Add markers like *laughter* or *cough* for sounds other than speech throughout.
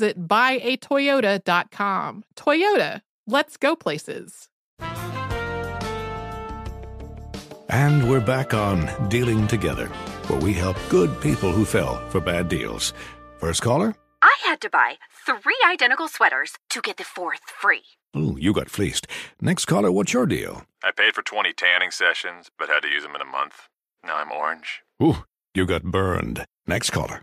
buyatoyota.com. Toyota, let's go places. And we're back on Dealing Together, where we help good people who fell for bad deals. First caller? I had to buy three identical sweaters to get the fourth free. Ooh, you got fleeced. Next caller, what's your deal? I paid for 20 tanning sessions, but had to use them in a month. Now I'm orange. Ooh, you got burned. Next caller.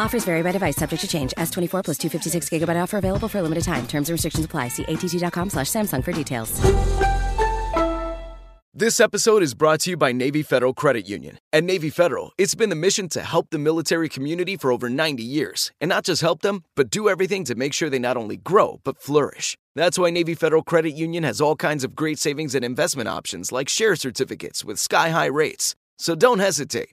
Offers vary by device, subject to change. S24 plus 256 gigabyte offer available for a limited time. Terms and restrictions apply. See att.com slash Samsung for details. This episode is brought to you by Navy Federal Credit Union. At Navy Federal, it's been the mission to help the military community for over 90 years. And not just help them, but do everything to make sure they not only grow, but flourish. That's why Navy Federal Credit Union has all kinds of great savings and investment options like share certificates with sky high rates. So don't hesitate.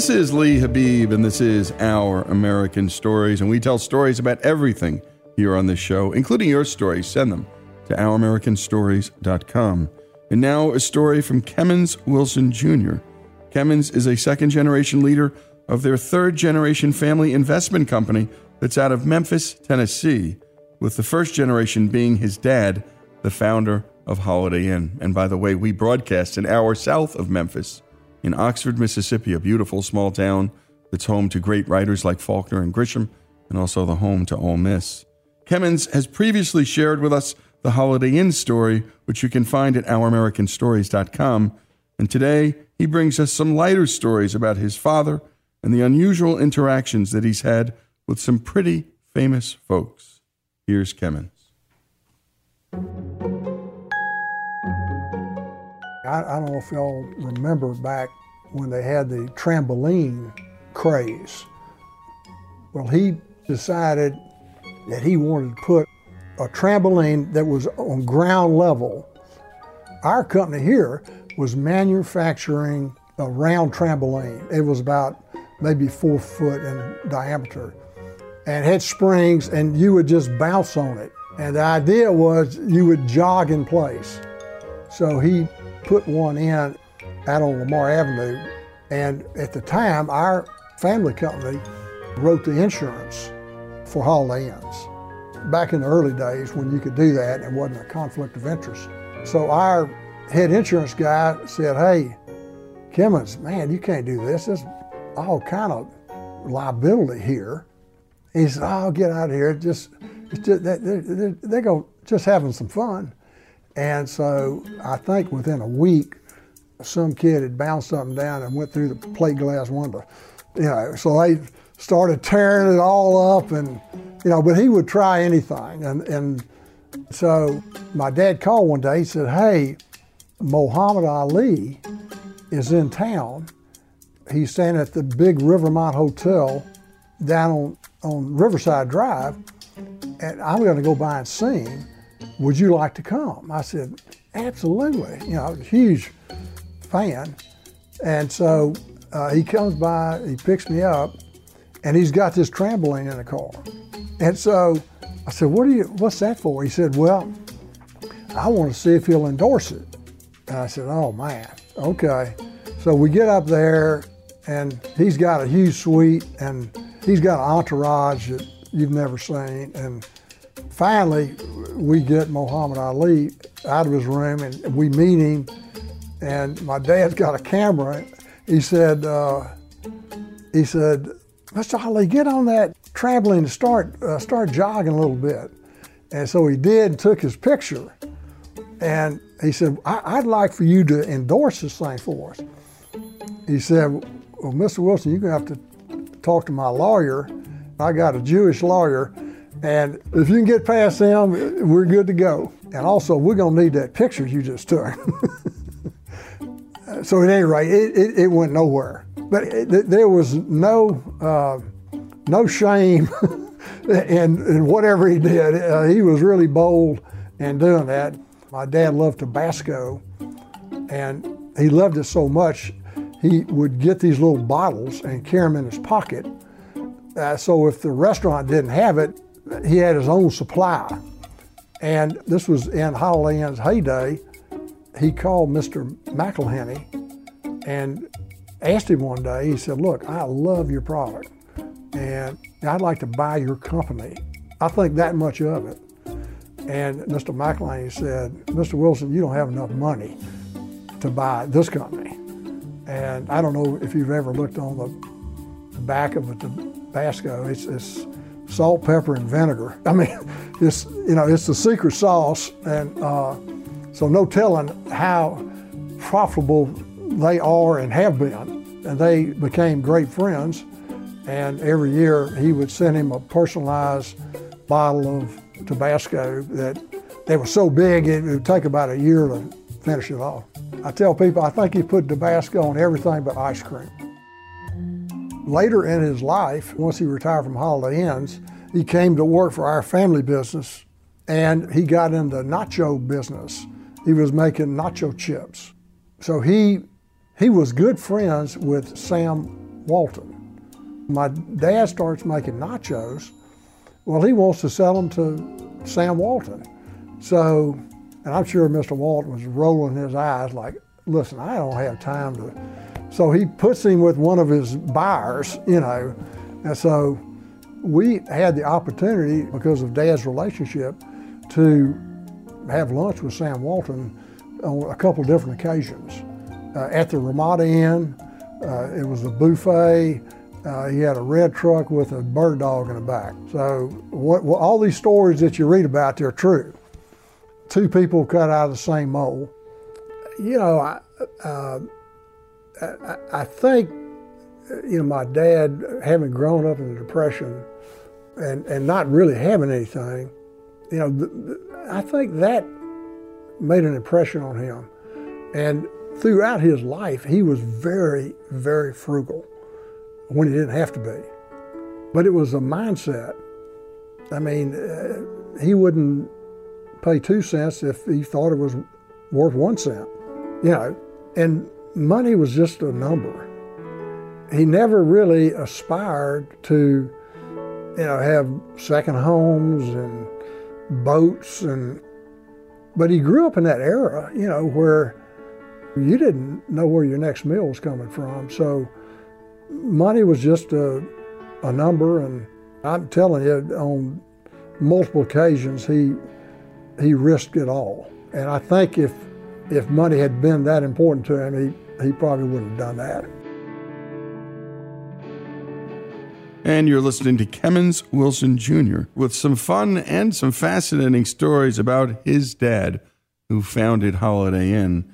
This is Lee Habeeb, and this is Our American Stories. And we tell stories about everything here on this show, including your stories. Send them to OurAmericanStories.com. And now a story from Kemmons Wilson Jr. Kemmons is a second generation leader of their third generation family investment company that's out of Memphis, Tennessee, with the first generation being his dad, the founder of Holiday Inn. And by the way, we broadcast an hour south of Memphis in Oxford, Mississippi, a beautiful small town that's home to great writers like Faulkner and Grisham, and also the home to Ole Miss. Kemmons has previously shared with us the Holiday Inn story, which you can find at OurAmericanStories.com. And today, he brings us some lighter stories about his father and the unusual interactions that he's had with some pretty famous folks. Here's Kemmons. I, I don't know if y'all remember back when they had the trampoline craze. Well, he decided that he wanted to put a trampoline that was on ground level. Our company here was manufacturing a round trampoline. It was about maybe four foot in diameter and had springs, and you would just bounce on it. And the idea was you would jog in place. So he put one in out on Lamar Avenue, and at the time, our family company wrote the insurance for Holiday Inns. Back in the early days when you could do that and it wasn't a conflict of interest. So our head insurance guy said, Hey, Kemmons, man, you can't do this. There's all kind of liability here. He said, "Oh, get out of here! Just, just they're, they're, they're going just having some fun." And so I think within a week, some kid had bounced something down and went through the plate glass window. You know, so they started tearing it all up, and you know, but he would try anything. And and so my dad called one day. He said, "Hey, Muhammad Ali is in town. He's staying at the big Rivermont Hotel down on on Riverside Drive, and I'm going to go by and sing. Would you like to come? I said, absolutely. You know, I was a huge fan. And so uh, he comes by, he picks me up, and he's got this trampoline in the car. And so I said, what are you, what's that for? He said, well, I want to see if he'll endorse it. And I said, oh man, okay. So we get up there, and he's got a huge suite, and he's got an entourage that you've never seen. And finally, we get Muhammad Ali out of his room and we meet him. And my dad's got a camera. He said, uh, he said, Mr. Ali, get on that trampoline and start, uh, start jogging a little bit. And so he did and took his picture. And he said, I- would like for you to endorse this thing for us. He said, Well, Mr. Wilson, you're going to have to talk to my lawyer. I got a Jewish lawyer, and if you can get past them, we're good to go. And also, we're going to need that picture you just took. *laughs* so at any rate, it, it, it went nowhere. But it, there was no uh, no shame *laughs* in, in whatever he did. Uh, he was really bold in doing that. My dad loved Tabasco, and he loved it so much he would get these little bottles and carry them in his pocket. Uh, so if the restaurant didn't have it, he had his own supply. And this was in Holiday Inn's heyday. He called Mr. McIlhenny and asked him one day, he said, Look, I love your product and I'd like to buy your company. I think that much of it. And Mr. McIlhenny said, Mr. Wilson, you don't have enough money to buy this company. And I don't know if you've ever looked on the back of a Tabasco. It's, it's salt, pepper, and vinegar. *laughs* I mean, it's you know it's the secret sauce, and uh, so no telling how profitable they are and have been. And they became great friends. And every year he would send him a personalized bottle of Tabasco that they were so big it would take about a year to finish it off. I tell people I think he put Tabasco on everything but ice cream. Later in his life, once he retired from Holiday Inns, he came to work for our family business and he got into nacho business. He was making nacho chips. So he he was good friends with Sam Walton. My dad starts making nachos. Well, he wants to sell them to Sam Walton. So and I'm sure Mr. Walton was rolling his eyes like, listen, I don't have time to. So he puts him with one of his buyers, you know. And so we had the opportunity, because of Dad's relationship, to have lunch with Sam Walton on a couple different occasions. Uh, at the Ramada Inn, uh, it was a buffet. Uh, he had a red truck with a bird dog in the back. So what, what, all these stories that you read about, they're true two people cut out of the same mold. You know, I, uh, I, think, you know, my dad, having grown up in the Depression and, and not really having anything, you know, I think that made an impression on him. And throughout his life, he was very, very frugal when he didn't have to be. But it was a mindset. I mean, uh, he wouldn't pay two cents if he thought it was worth one cent. You know, and money was just a number. He never really aspired to, you know, have second homes and boats and but he grew up in that era, you know, where you didn't know where your next meal was coming from. So money was just a, a number and I'm telling you, on multiple occasions he he risked it all. And I think if if money had been that important to him, he, he probably wouldn't have done that. And you're listening to Kemmons Wilson Jr. with some fun and some fascinating stories about his dad, who founded Holiday Inn.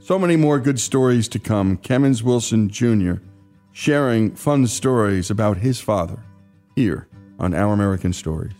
So many more good stories to come. Kemmons Wilson Jr. sharing fun stories about his father here on Our American Stories.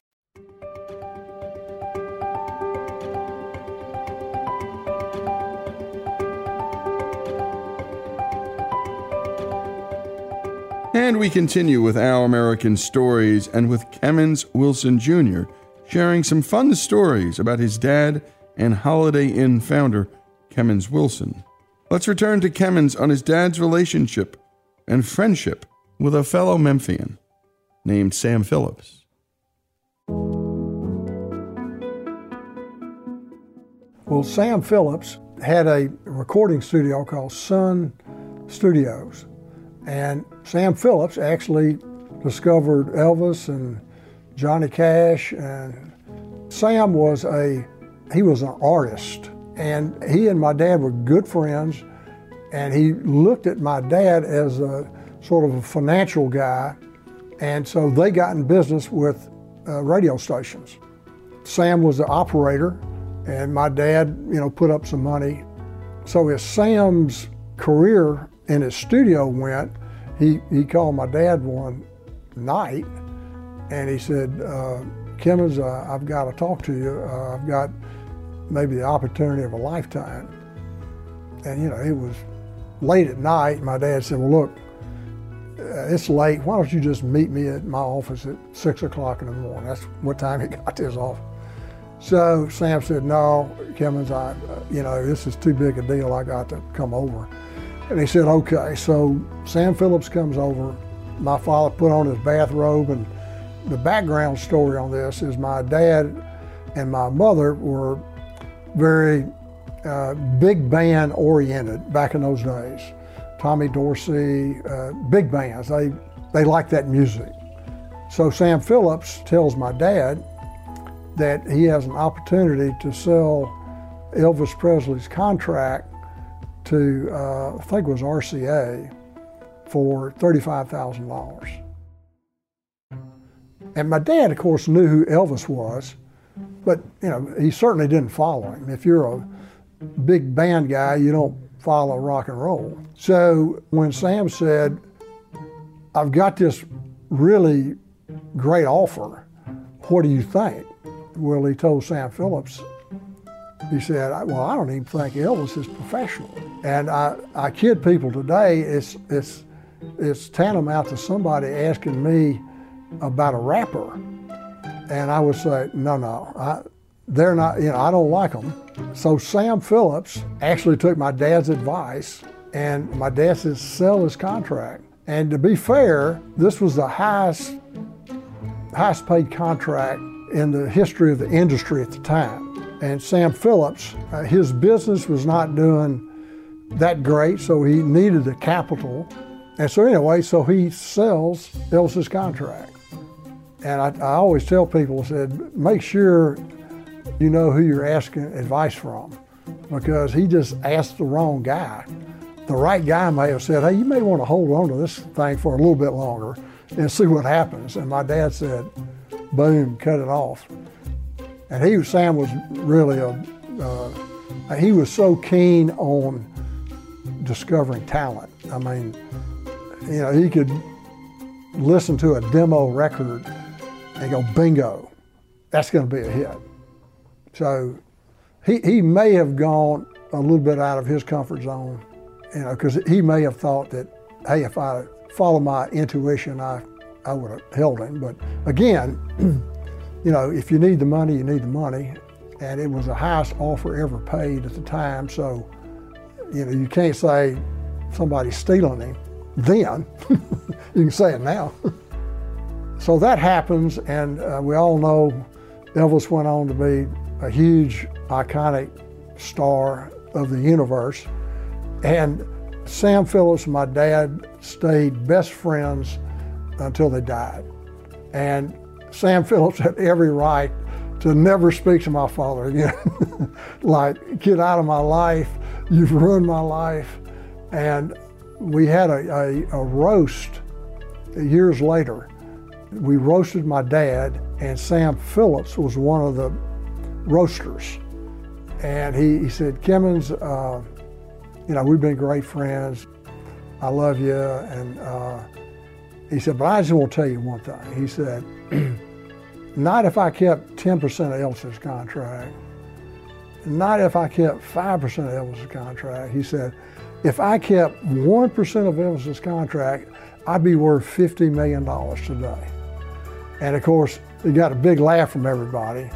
And we continue with Our American Stories and with Kemmons Wilson Jr., sharing some fun stories about his dad and Holiday Inn founder, Kemmons Wilson. Let's return to Kemmons on his dad's relationship and friendship with a fellow Memphian named Sam Phillips. Well, Sam Phillips had a recording studio called Sun Studios. And Sam Phillips actually discovered Elvis and Johnny Cash. And Sam was a, he was an artist. And he and my dad were good friends. And he looked at my dad as a sort of a financial guy. And so they got in business with uh, radio stations. Sam was the operator, and my dad, you know, put up some money. So as Sam's career in his studio went, he, he called my dad one night and he said, uh, uh, I've got to talk to you. Uh, I've got maybe the opportunity of a lifetime. And, you know, it was late at night. My dad said, Well, look, uh, it's late. Why don't you just meet me at my office at 6 o'clock in the morning? That's what time he *laughs* got to his office. So Sam said, No, Kemmons, I, uh, you know, this is too big a deal. I got to come over. And he said, Okay. So Sam Phillips comes over. My father put on his bathrobe. And the background story on this is my dad and my mother were very uh, big band oriented back in those days. Tommy Dorsey, uh, big bands. They, they liked that music. So Sam Phillips tells my dad that he has an opportunity to sell Elvis Presley's contract to, uh, I think it was RCA, for $35,000. And my dad, of course, knew who Elvis was, but you know he certainly didn't follow him. If you're a big band guy, you don't follow rock and roll. So when Sam said, "I've got this really great offer, what do you think?" Well, he told Sam Phillips. He said, "Well, I don't even think Elvis is professional." And I, I kid people today. It's it's it's tantamount to somebody asking me about a rapper, and I would say, no, no, I, they're not. You know, I don't like them. So Sam Phillips actually took my dad's advice, and my dad said, sell his contract. And to be fair, this was the highest highest paid contract in the history of the industry at the time. And Sam Phillips, uh, his business was not doing that great, so he needed the capital. And so anyway, so he sells Elvis's contract. And I, I always tell people, I said, make sure you know who you're asking advice from because he just asked the wrong guy. The right guy may have said, hey, you may want to hold on to this thing for a little bit longer and see what happens. And my dad said, boom, cut it off. And he, Sam was really a, uh, he was so keen on discovering talent. I mean, you know, he could listen to a demo record and go, bingo, that's going to be a hit. So he, he may have gone a little bit out of his comfort zone, you know, because he may have thought that, hey, if I follow my intuition, I, I would have held him. But again, you know, if you need the money, you need the money. And it was the highest offer ever paid at the time. So, you know, you can't say somebody's stealing him then. *laughs* you can say it now. *laughs* so that happens, and uh, we all know Elvis went on to be a huge, iconic star of the universe. And Sam Phillips and my dad stayed best friends until they died. And Sam Phillips had every right to never speak to my father again. *laughs* like, get out of my life, you've ruined my life. And we had a, a, a roast years later, we roasted my dad, and Sam Phillips was one of the roasters. And he, he said, Kemmons, uh, you know, we've been great friends. I love you. And uh, he said, but I just to tell you one thing. He said, *clears throat* not if I kept 10% of Elvis's contract, not if I kept 5% of Elvis's contract. He said, if I kept 1% of Elvis's contract, I'd be worth $50 million today. And of course, he got a big laugh from everybody.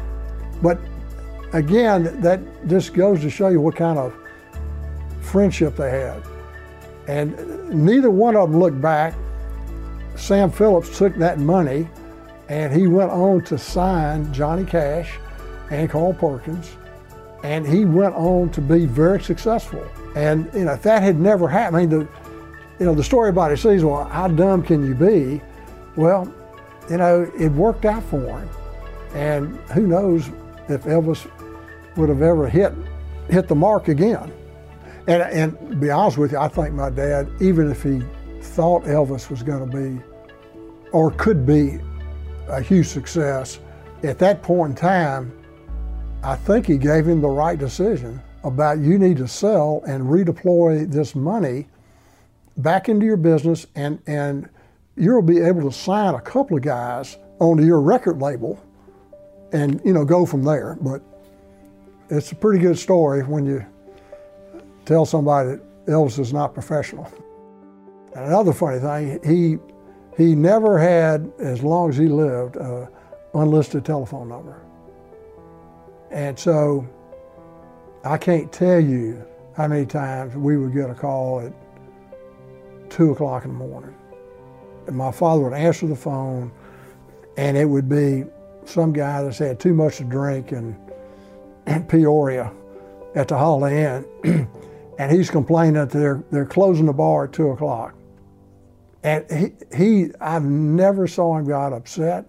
But again, that just goes to show you what kind of friendship they had. And neither one of them looked back. Sam Phillips took that money and he went on to sign Johnny Cash and Carl Perkins. And he went on to be very successful. And you know, if that had never happened, I mean, the, you know, the story about it says, well, how dumb can you be? Well, you know, it worked out for him. And who knows if Elvis would have ever hit hit the mark again. And, and be honest with you, I think my dad, even if he thought Elvis was going to be or could be a huge success, at that point in time, I think he gave him the right decision about you need to sell and redeploy this money back into your business and, and you'll be able to sign a couple of guys onto your record label and you know go from there. But it's a pretty good story when you tell somebody that Elvis is not professional. Another funny thing, he he never had, as long as he lived, an unlisted telephone number. And so I can't tell you how many times we would get a call at two o'clock in the morning. And my father would answer the phone, and it would be some guy that's had too much to drink in, in *clears throat* Peoria at the Holiday Inn, *clears throat* and he's complaining that they're, they're closing the bar at two o'clock. And he, he, I've never saw him got upset.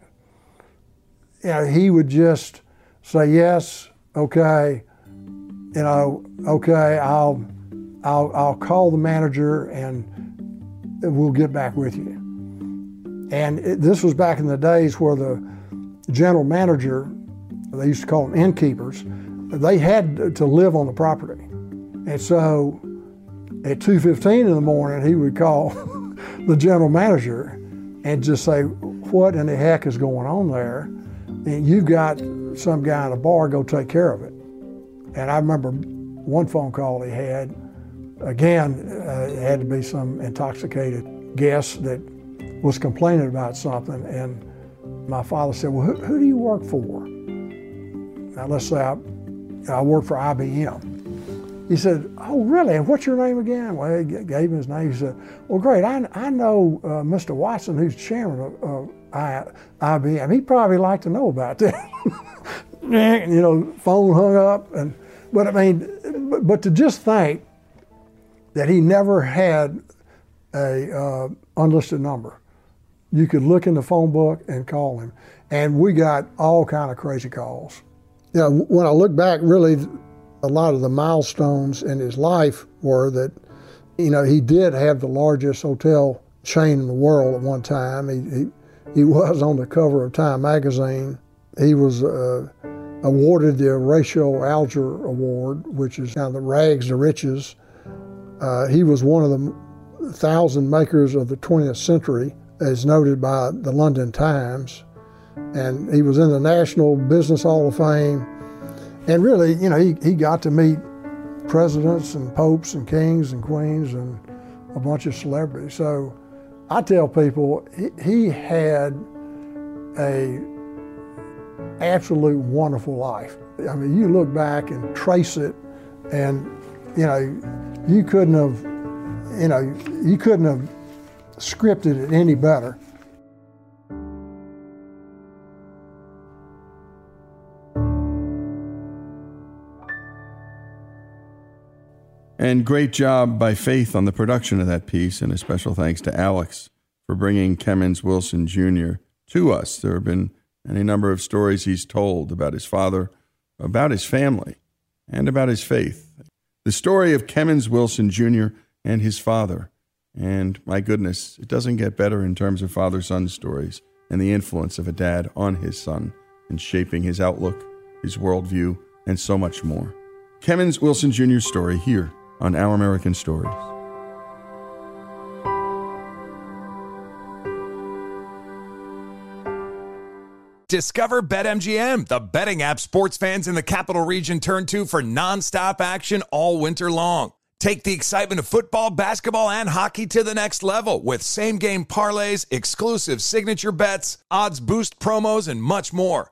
You know, he would just say, yes, okay, you know, okay, I'll, I'll, I'll call the manager and we'll get back with you. And it, this was back in the days where the general manager, they used to call them innkeepers, they had to live on the property. And so at 2.15 in the morning, he would call *laughs* the general manager and just say, what in the heck is going on there? And you've got some guy in a bar, go take care of it. And I remember one phone call he had, again, uh, it had to be some intoxicated guest that was complaining about something. And my father said, well, who, who do you work for? Now, let's say I, I work for IBM. He said, Oh, really? What's your name again? Well, he gave him his name. He said, Well, great. I, I know uh, Mr. Watson, who's chairman of, of IBM. He'd probably like to know about that. *laughs* you know, phone hung up. and But I mean, but, but to just think that he never had a uh, unlisted number. You could look in the phone book and call him. And we got all kind of crazy calls. You know, when I look back, really, a lot of the milestones in his life were that, you know, he did have the largest hotel chain in the world at one time. He, he, he was on the cover of Time magazine. He was uh, awarded the Horatio Alger Award, which is kind of the rags to riches. Uh, he was one of the thousand makers of the 20th century, as noted by the London Times. And he was in the National Business Hall of Fame and really, you know, he, he got to meet presidents and popes and kings and queens and a bunch of celebrities. So I tell people he, he had a absolute wonderful life. I mean, you look back and trace it, and you know, you couldn't have, you know, you couldn't have scripted it any better. And great job by Faith on the production of that piece, and a special thanks to Alex for bringing Kemmons Wilson Jr. to us. There have been any number of stories he's told about his father, about his family, and about his faith. The story of Kemmons Wilson Jr. and his father And my goodness, it doesn't get better in terms of father son stories and the influence of a dad on his son in shaping his outlook, his worldview, and so much more. Kemmons Wilson Jr.'s story here on Our American Stories. Discover BetMGM, the betting app sports fans in the capital region turn to for nonstop action all winter long. Take the excitement of football, basketball, and hockey to the next level with same game parlays, exclusive signature bets, odds boost promos, and much more.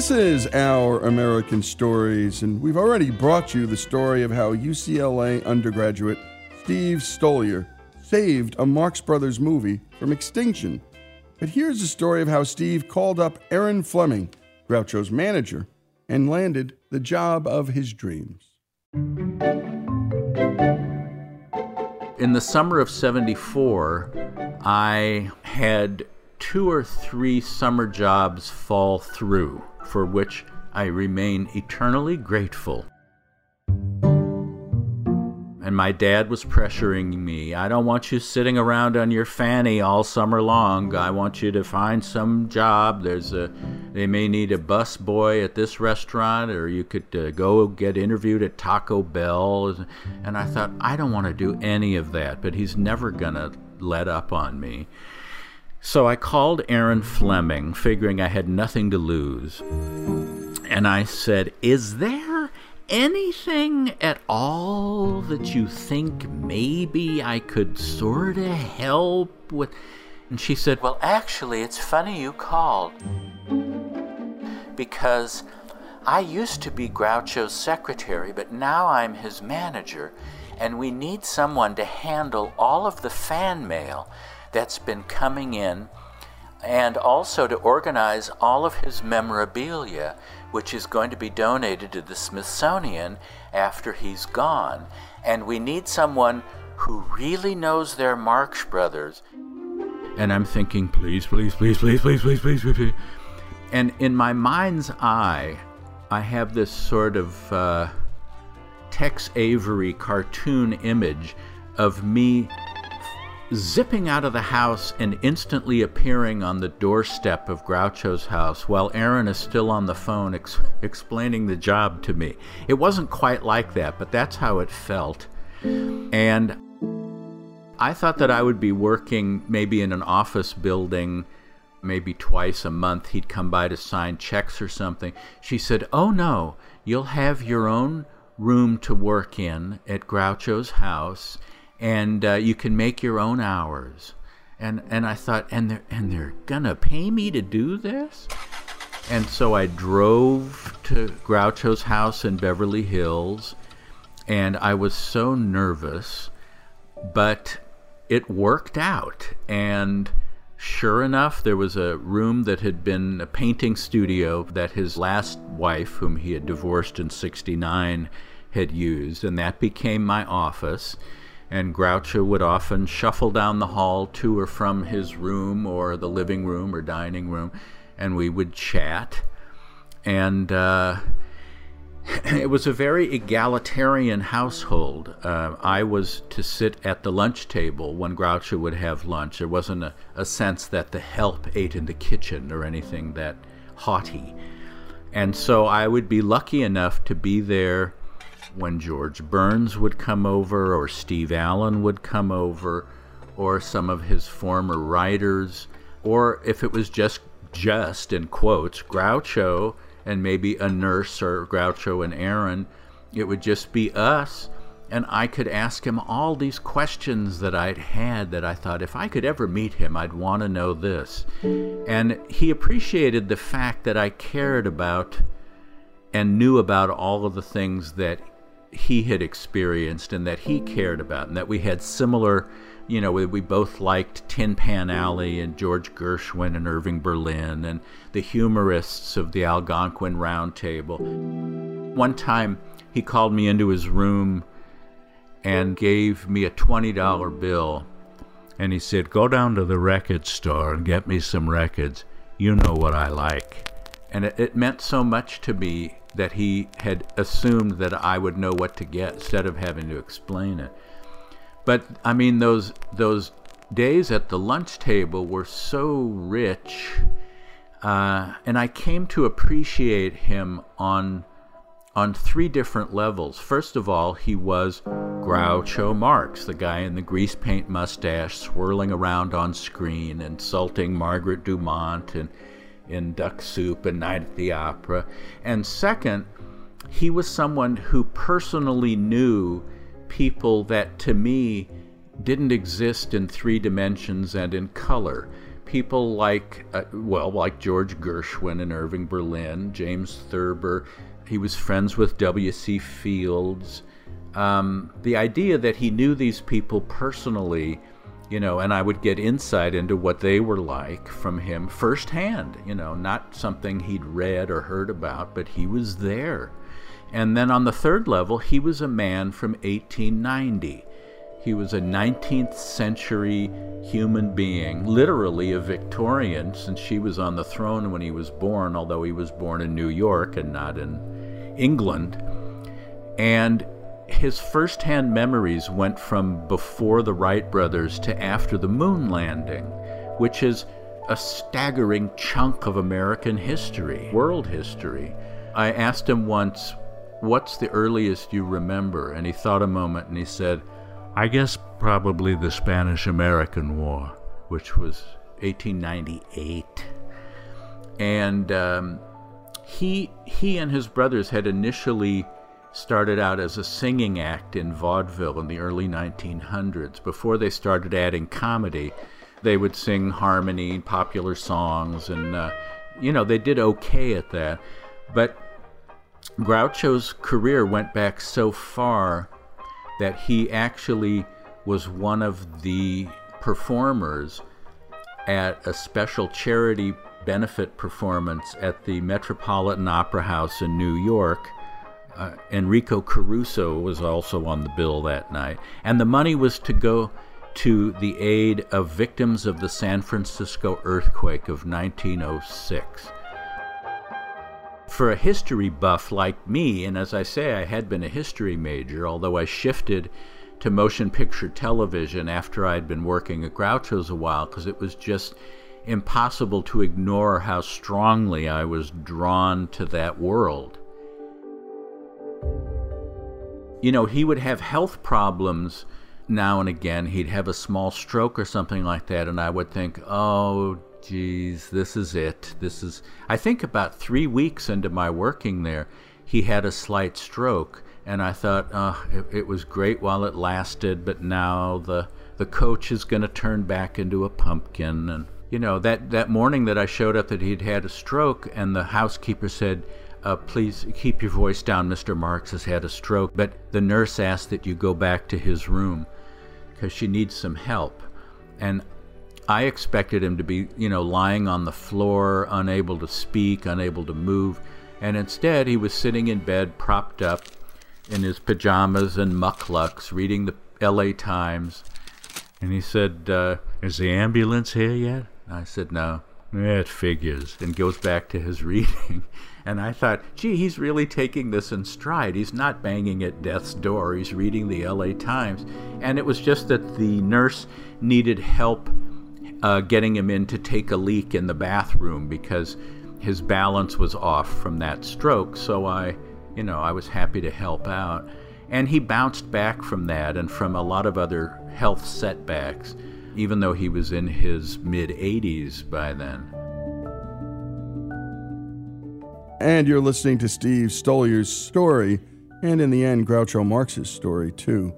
This is Our American Stories, and we've already brought you the story of how UCLA undergraduate Steve Stoliar saved a Marx Brothers movie from extinction. But here's the story of how Steve called up Erin Fleming, Groucho's manager, and landed the job of his dreams. In the summer of 74, I had two or three summer jobs fall through, for which I remain eternally grateful. And my dad was pressuring me. I don't want you sitting around on your fanny all summer long. I want you to find some job. There's a they may need a bus boy at this restaurant or you could uh, go get interviewed at Taco Bell. And I thought I don't want to do any of that, but he's never to let up on me. So I called Erin Fleming, figuring I had nothing to lose. And I said, Is there anything at all that you think maybe I could sort of help with? And she said, Well, actually, it's funny you called. Because I used to be Groucho's secretary, but now I'm his manager, and we need someone to handle all of the fan mail that's been coming in and also to organize all of his memorabilia, which is going to be donated to the Smithsonian after he's gone. And we need someone who really knows their Marx Brothers. And I'm thinking, please, please, please, please, please, please, please, please. please. And in my mind's eye, I have this sort of uh, Tex Avery cartoon image of me zipping out of the house and instantly appearing on the doorstep of Groucho's house while Erin is still on the phone ex- explaining the job to me. It wasn't quite like that, but that's how it felt. And I thought that I would be working maybe in an office building maybe twice a month. He'd come by to sign checks or something. She said, Oh no, you'll have your own room to work in at Groucho's house and uh, you can make your own hours. And and I thought, and they're and they're gonna pay me to do this. And so I drove to Groucho's house in Beverly Hills, and I was so nervous, but it worked out. And sure enough, there was a room that had been a painting studio that his last wife, whom he had divorced in '69, had used, and that became my office and Groucho would often shuffle down the hall to or from his room or the living room or dining room, and we would chat. And uh, *laughs* it was a very egalitarian household. Uh, I was to sit at the lunch table when Groucho would have lunch. There wasn't a, a sense that the help ate in the kitchen or anything that haughty. And so I would be lucky enough to be there when George Burns would come over, or Steve Allen would come over, or some of his former writers, or if it was just just in quotes Groucho and maybe a nurse or Groucho and Erin, it would just be us. And I could ask him all these questions that I'd had that I thought if I could ever meet him, I'd want to know this. And he appreciated the fact that I cared about and knew about all of the things that he had experienced and that he cared about, and that we had similar, you know, we, we both liked Tin Pan Alley and George Gershwin and Irving Berlin and the humorists of the Algonquin Round Table. One time he called me into his room and gave me a $20 bill. And he said, Go down to the record store and get me some records. You know what I like. And it, it meant so much to me that he had assumed that I would know what to get instead of having to explain it. But I mean, those those days at the lunch table were so rich, uh, and I came to appreciate him on on three different levels. First of all, he was Groucho Marx, the guy in the grease paint mustache, swirling around on screen, insulting Margaret Dumont and in Duck Soup and Night at the Opera. And second, he was someone who personally knew people that to me didn't exist in three dimensions and in color. People like, uh, well, like George Gershwin and Irving Berlin, James Thurber. He was friends with W.C. Fields. Um, the idea that he knew these people personally you know, and I would get insight into what they were like from him firsthand, you know, not something he'd read or heard about, but he was there. And then on the third level, he was a man from 1890. He was a 19th century human being, literally a Victorian, since she was on the throne when he was born, although he was born in New York and not in England. And his firsthand memories went from before the Wright brothers to after the moon landing, which is a staggering chunk of American history, world history. I asked him once, What's the earliest you remember? And he thought a moment and he said, I guess probably the Spanish American War, which was 1898. And um, he he and his brothers had initially started out as a singing act in vaudeville in the early 1900s. Before they started adding comedy, they would sing harmony, and popular songs, and uh, you know they did okay at that. But Groucho's career went back so far that he actually was one of the performers at a special charity benefit performance at the Metropolitan Opera House in New York. Uh, Enrico Caruso was also on the bill that night. And the money was to go to the aid of victims of the San Francisco earthquake of 1906. For a history buff like me, and as I say, I had been a history major, although I shifted to motion picture television after I'd been working at Groucho's a while because it was just impossible to ignore how strongly I was drawn to that world. You know, he would have health problems now and again. He'd have a small stroke or something like that, and I would think, oh, geez, this is it. This is. I think about three weeks into my working there, he had a slight stroke, and I thought, oh, it, it was great while it lasted, but now the the coach is going to turn back into a pumpkin and you know that that morning that I showed up that he'd had a stroke and the housekeeper said uh, please keep your voice down Mr. Marx has had a stroke but the nurse asked that you go back to his room because she needs some help and I expected him to be you know lying on the floor unable to speak unable to move and instead he was sitting in bed propped up in his pajamas and mukluks reading the LA Times and he said uh, is the ambulance here yet I said, no. It figures, and goes back to his *laughs* reading. And I thought, gee, he's really taking this in stride. He's not banging at death's door. He's reading the LA Times. And it was just that the nurse needed help uh, getting him in to take a leak in the bathroom because his balance was off from that stroke. So I, you know, I was happy to help out. And he bounced back from that and from a lot of other health setbacks even though he was in his mid 80s by then. And you're listening to Steve Stoliar's story, and in the end, Groucho Marx's story, too.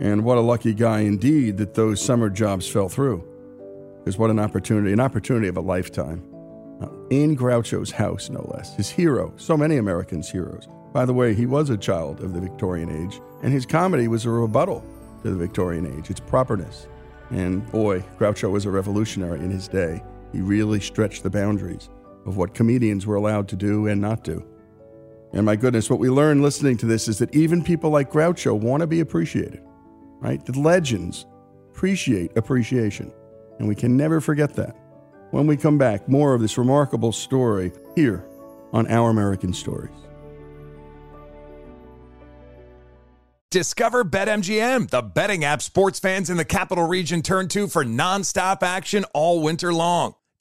And what a lucky guy indeed that those summer jobs fell through. Because what an opportunity, an opportunity of a lifetime. In Groucho's house, no less. His hero, so many Americans' heroes. By the way, he was a child of the Victorian age, and his comedy was a rebuttal to the Victorian age, its properness, and boy, Groucho was a revolutionary in his day. He really stretched the boundaries of what comedians were allowed to do and not do. And my goodness, what we learn listening to this is that even people like Groucho want to be appreciated, right? The legends appreciate appreciation. And we can never forget that. When we come back, more of this remarkable story here on Our American Stories. Discover BetMGM, the betting app sports fans in the capital region turn to for nonstop action all winter long.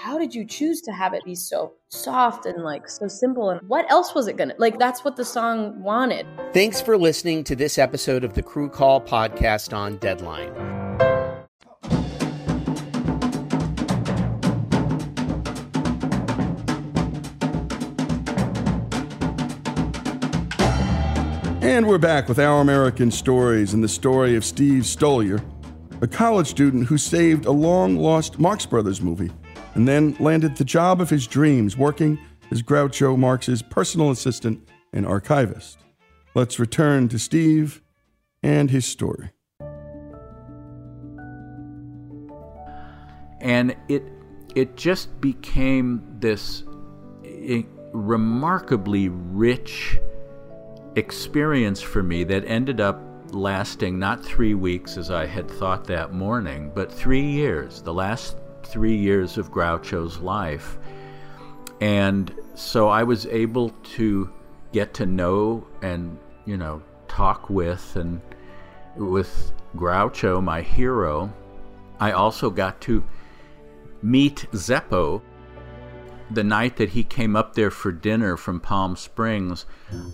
how did you choose to have it be so soft and like so simple? And what else was it gonna like? That's what the song wanted. Thanks for listening to this episode of the Crew Call podcast on Deadline. And we're back with Our American Stories and the story of Steve Stoliar, a college student who saved a long lost Marx Brothers movie and then landed the job of his dreams working as Groucho Marx's personal assistant and archivist. Let's return to Steve and his story. And it it just became this eh, remarkably rich experience for me that ended up lasting not three weeks as I had thought that morning, but three years, the last three years of Groucho's life. And so I was able to get to know and, you know, talk with and with Groucho, my hero. I also got to meet Zeppo the night that he came up there for dinner from Palm Springs,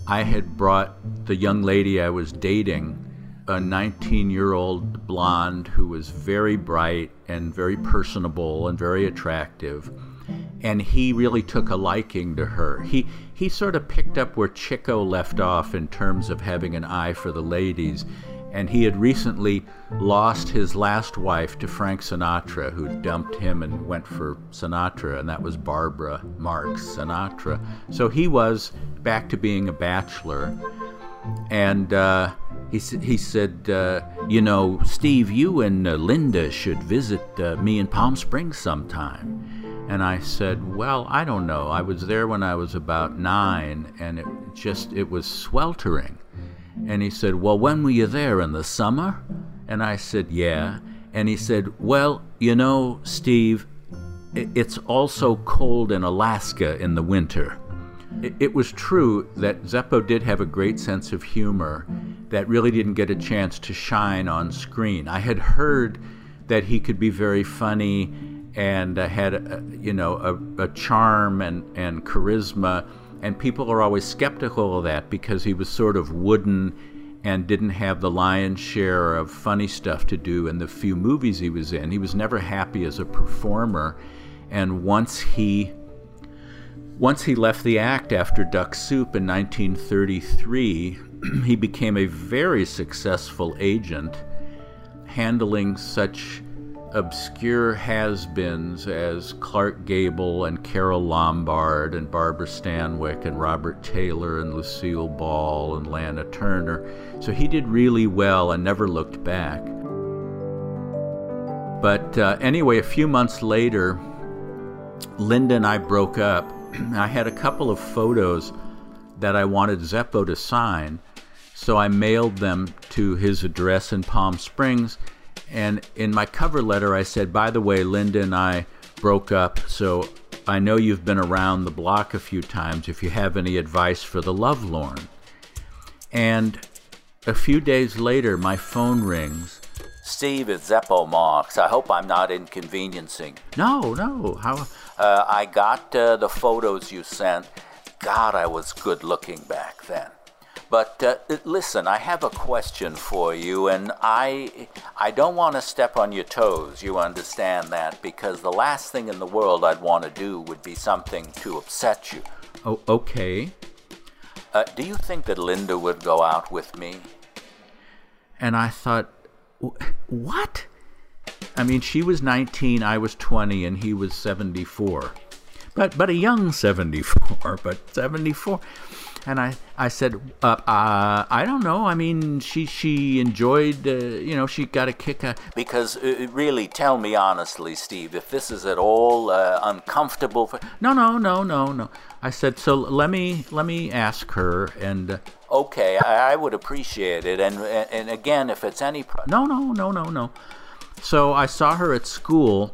I had brought the young lady I was dating, a 19 year old blonde who was very bright and very personable and very attractive. And he really took a liking to her. He, he sort of picked up where Chico left off in terms of having an eye for the ladies and he had recently lost his last wife to Frank Sinatra, who dumped him and went for Sinatra, and that was Barbara Marx Sinatra. So he was back to being a bachelor. And uh, he, he said, uh, You know, Steve, you and uh, Linda should visit uh, me in Palm Springs sometime. And I said, Well, I don't know. I was there when I was about nine, and it just, it was sweltering. And he said, Well, when were you there? In the summer? And I said, Yeah. And he said, Well, you know, Steve, it's also cold in Alaska in the winter. It was true that Zeppo did have a great sense of humor that really didn't get a chance to shine on screen. I had heard that he could be very funny and uh, had, a, you know, a, a charm and, and charisma and people are always skeptical of that because he was sort of wooden and didn't have the lion's share of funny stuff to do in the few movies he was in. He was never happy as a performer. And once he once he left the act after Duck Soup in 1933, *clears throat* he became a very successful agent, handling such obscure has beens as Clark Gable and Carole Lombard and Barbara Stanwyck and Robert Taylor and Lucille Ball and Lana Turner. So he did really well and never looked back. But uh, anyway, a few months later, Linda and I broke up. *clears throat* I had a couple of photos that I wanted Zeppo to sign, so I mailed them to his address in Palm Springs. And in my cover letter, I said, by the way, Linda and I broke up, so I know you've been around the block a few times if you have any advice for the lovelorn. And a few days later, my phone rings. Steve, it's Zeppo Marx. I hope I'm not inconveniencing. No, no. How? Uh, I got uh, the photos you sent. God, I was good looking back then. But uh, listen, I have a question for you, and I I don't want to step on your toes. You understand that? Because the last thing in the world I'd want to do would be something to upset you. Oh, okay. Uh, do you think that Linda would go out with me? And I thought, what? I mean, she was 19, I was 20, and he was 74. But but a young 74, *laughs* but 74. And I, I said, uh, uh, I don't know. I mean, she she enjoyed, uh, you know, she got a kick out. Because uh, really, tell me honestly, Steve, if this is at all uh, uncomfortable for. No, no, no, no, no. I said, so let me let me ask her and. Uh, okay, I, I, would appreciate it. And and again, if it's any. Pro- no, no, no, no, no. So I saw her at school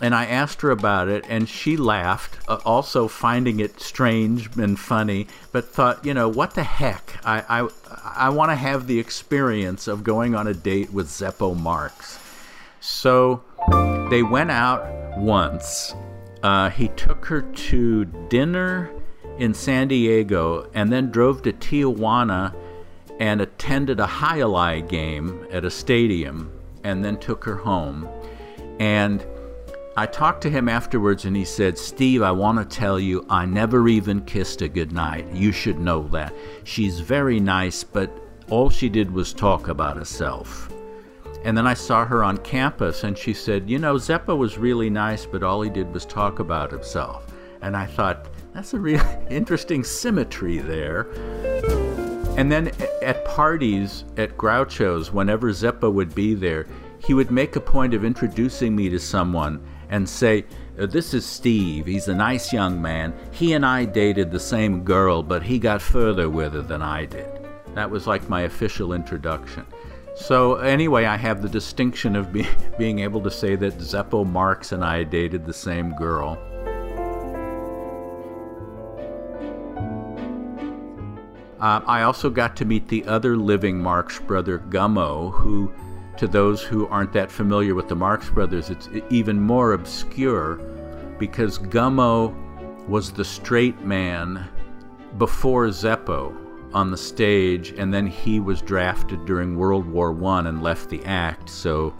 and I asked her about it, and she laughed, uh, also finding it strange and funny, but thought, you know, what the heck? I, I, I want to have the experience of going on a date with Zeppo Marx. So they went out once. Uh, he took her to dinner in San Diego and then drove to Tijuana and attended a Jai game at a stadium and then took her home. And I talked to him afterwards and he said, Steve, I want to tell you, I never even kissed a goodnight. You should know that. She's very nice, but all she did was talk about herself. And then I saw her on campus and she said, You know, Zeppo was really nice, but all he did was talk about himself. And I thought, that's a really *laughs* interesting symmetry there. And then at parties, at Groucho's, whenever Zeppo would be there, he would make a point of introducing me to someone and say, uh, This is Steve. He's a nice young man. He and I dated the same girl, but he got further with her than I did. That was like my official introduction. So, anyway, I have the distinction of be- *laughs* being able to say that Zeppo Marx and I dated the same girl. Uh, I also got to meet the other living Marx brother, Gummo, who to those who aren't that familiar with the Marx Brothers, it's even more obscure because Gummo was the straight man before Zeppo on the stage, and then he was drafted during World War I and left the act. So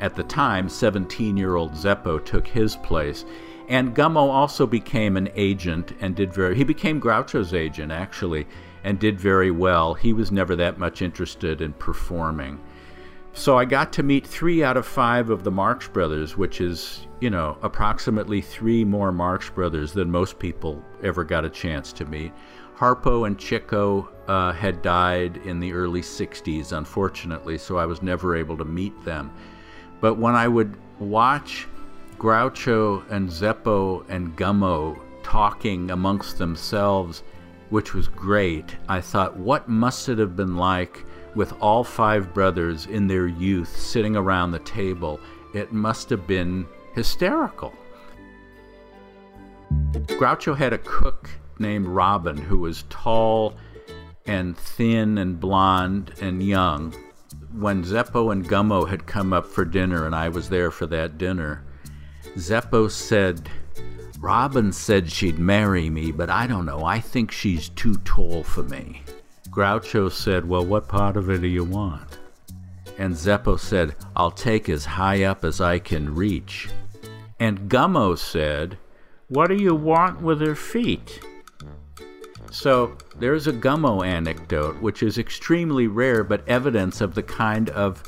at the time, 17 year old Zeppo took his place. And Gummo also became an agent and did very, he became Groucho's agent actually, and did very well. He was never that much interested in performing. So I got to meet three out of five of the Marx Brothers, which is, you know, approximately three more Marx Brothers than most people ever got a chance to meet. Harpo and Chico uh, had died in the early 60s, unfortunately, so I was never able to meet them. But when I would watch Groucho and Zeppo and Gummo talking amongst themselves, which was great, I thought, what must it have been like? with all five brothers in their youth sitting around the table, it must have been hysterical. Groucho had a cook named Robin who was tall and thin and blonde and young. When Zeppo and Gummo had come up for dinner, and I was there for that dinner, Zeppo said, Robin said she'd marry me, but I don't know. I think she's too tall for me. Groucho said, Well, what part of it do you want? And Zeppo said, I'll take as high up as I can reach. And Gummo said, What do you want with her feet? So there's a Gummo anecdote, which is extremely rare, but evidence of the kind of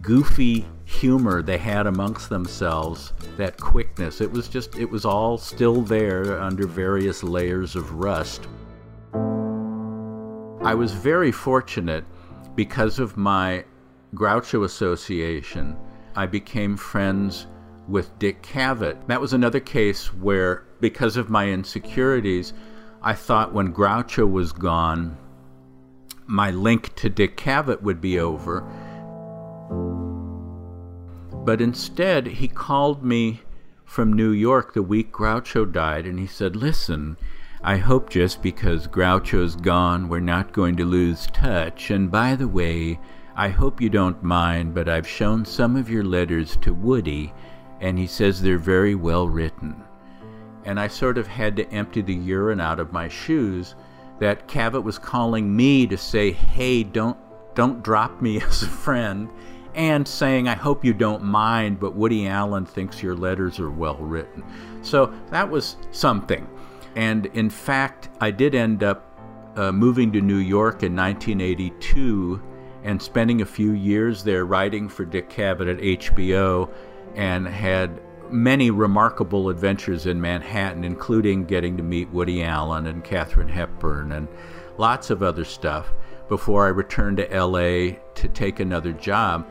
goofy humor they had amongst themselves, that quickness. It was just, it was all still there under various layers of rust. I was very fortunate because of my Groucho association. I became friends with Dick Cavett. That was another case where, because of my insecurities, I thought when Groucho was gone, my link to Dick Cavett would be over. But instead, he called me from New York the week Groucho died, and he said, Listen, I hope just because Groucho's gone, we're not going to lose touch. And by the way, I hope you don't mind, but I've shown some of your letters to Woody, and he says they're very well written. And I sort of had to empty the urine out of my shoes that Cavett was calling me to say, hey, don't, don't drop me *laughs* as a friend and saying, I hope you don't mind, but Woody Allen thinks your letters are well written. So that was something. And in fact, I did end up uh, moving to New York in 1982 and spending a few years there writing for Dick Cavett at HBO and had many remarkable adventures in Manhattan, including getting to meet Woody Allen and Katharine Hepburn and lots of other stuff before I returned to LA to take another job.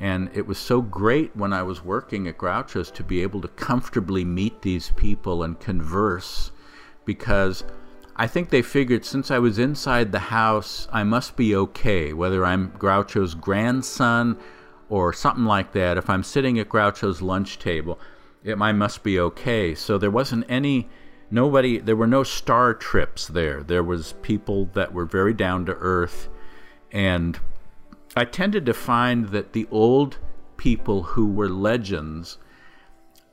And it was so great when I was working at Groucho's to be able to comfortably meet these people and converse because I think they figured since I was inside the house, I must be okay, whether I'm Groucho's grandson or something like that. If I'm sitting at Groucho's lunch table, it, I must be okay. So there wasn't any, nobody, there were no star trips there. There was people that were very down to earth and I tended to find that the old people who were legends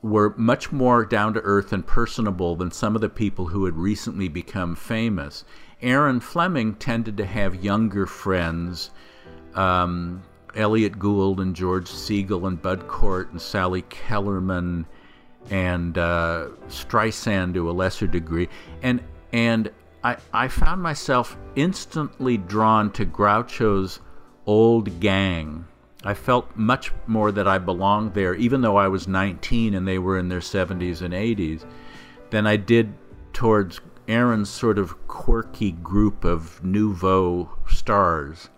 were much more down to earth and personable than some of the people who had recently become famous. Erin Fleming tended to have younger friends, um, Elliott Gould and George Segal and Bud Cort and Sally Kellerman and uh, Streisand to a lesser degree, and and I I found myself instantly drawn to Groucho's old gang. I felt much more that I belonged there, even though I was 19 and they were in their 70s and 80s, than I did towards Erin's sort of quirky group of nouveau stars.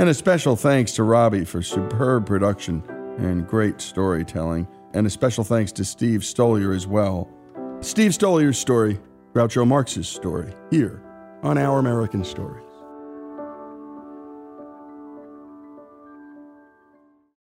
And a special thanks to Robbie for superb production and great storytelling. And a special thanks to Steve Stoliar as well. Steve Stoliar's story, Groucho Marx's story, here on Our American Stories.